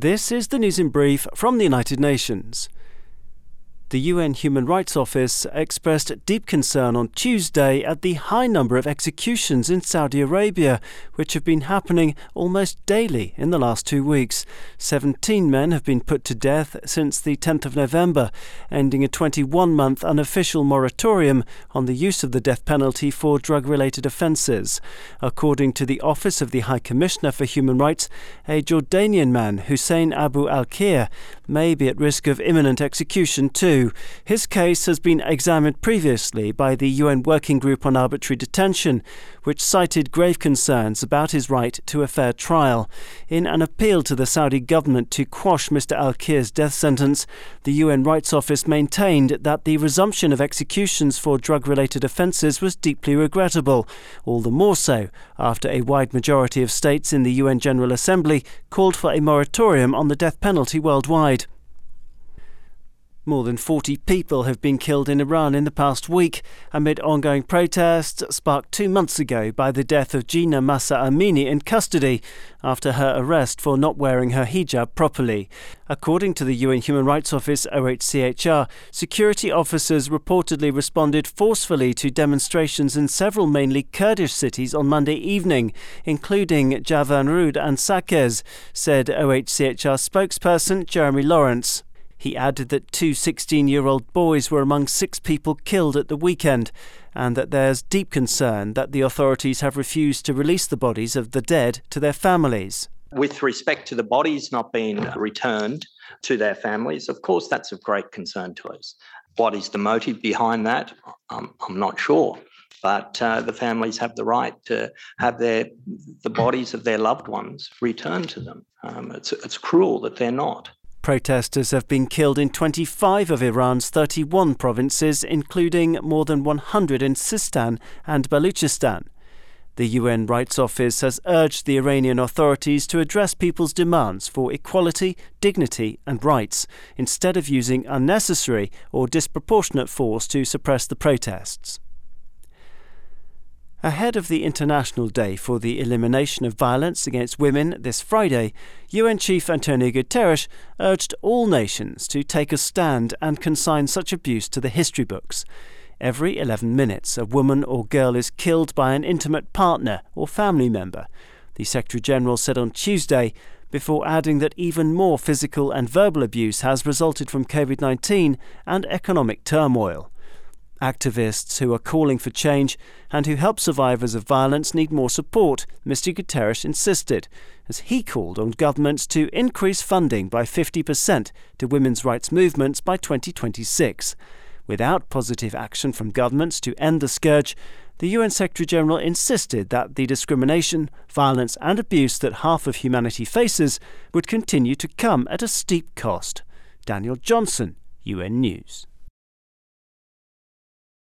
This is the news in brief from the United Nations. The UN Human Rights Office expressed deep concern on Tuesday at the high number of executions in Saudi Arabia, which have been happening almost daily in the last two weeks. 17 men have been put to death since the 10th of November, ending a 21 month unofficial moratorium on the use of the death penalty for drug related offences. According to the Office of the High Commissioner for Human Rights, a Jordanian man, Hussein Abu al Khair, may be at risk of imminent execution too. His case has been examined previously by the UN Working Group on Arbitrary Detention, which cited grave concerns about his right to a fair trial. In an appeal to the Saudi government to quash Mr Al Khair's death sentence, the UN Rights Office maintained that the resumption of executions for drug related offences was deeply regrettable, all the more so after a wide majority of states in the UN General Assembly called for a moratorium on the death penalty worldwide. More than 40 people have been killed in Iran in the past week amid ongoing protests sparked two months ago by the death of Gina Mahsa Amini in custody after her arrest for not wearing her hijab properly. According to the UN Human Rights Office OHCHR, security officers reportedly responded forcefully to demonstrations in several mainly Kurdish cities on Monday evening, including Javanrud and Saqqez, said OHCHR spokesperson Jeremy Lawrence. He added that two 16 year old boys were among six people killed at the weekend and that there's deep concern that the authorities have refused to release the bodies of the dead to their families. With respect to the bodies not being returned to their families, of course, that's of great concern to us. What is the motive behind that? I'm not sure. But uh, the families have the right to have their the bodies of their loved ones returned to them. Um, it's, it's cruel that they're not. Protesters have been killed in 25 of Iran's 31 provinces, including more than 100 in Sistan and Baluchistan. The UN Rights Office has urged the Iranian authorities to address people's demands for equality, dignity, and rights, instead of using unnecessary or disproportionate force to suppress the protests. Ahead of the International Day for the Elimination of Violence Against Women this Friday, UN Chief Antonio Guterres urged all nations to take a stand and consign such abuse to the history books. Every 11 minutes, a woman or girl is killed by an intimate partner or family member, the Secretary General said on Tuesday, before adding that even more physical and verbal abuse has resulted from COVID 19 and economic turmoil. Activists who are calling for change and who help survivors of violence need more support, Mr. Guterres insisted, as he called on governments to increase funding by 50% to women's rights movements by 2026. Without positive action from governments to end the scourge, the UN Secretary General insisted that the discrimination, violence, and abuse that half of humanity faces would continue to come at a steep cost. Daniel Johnson, UN News.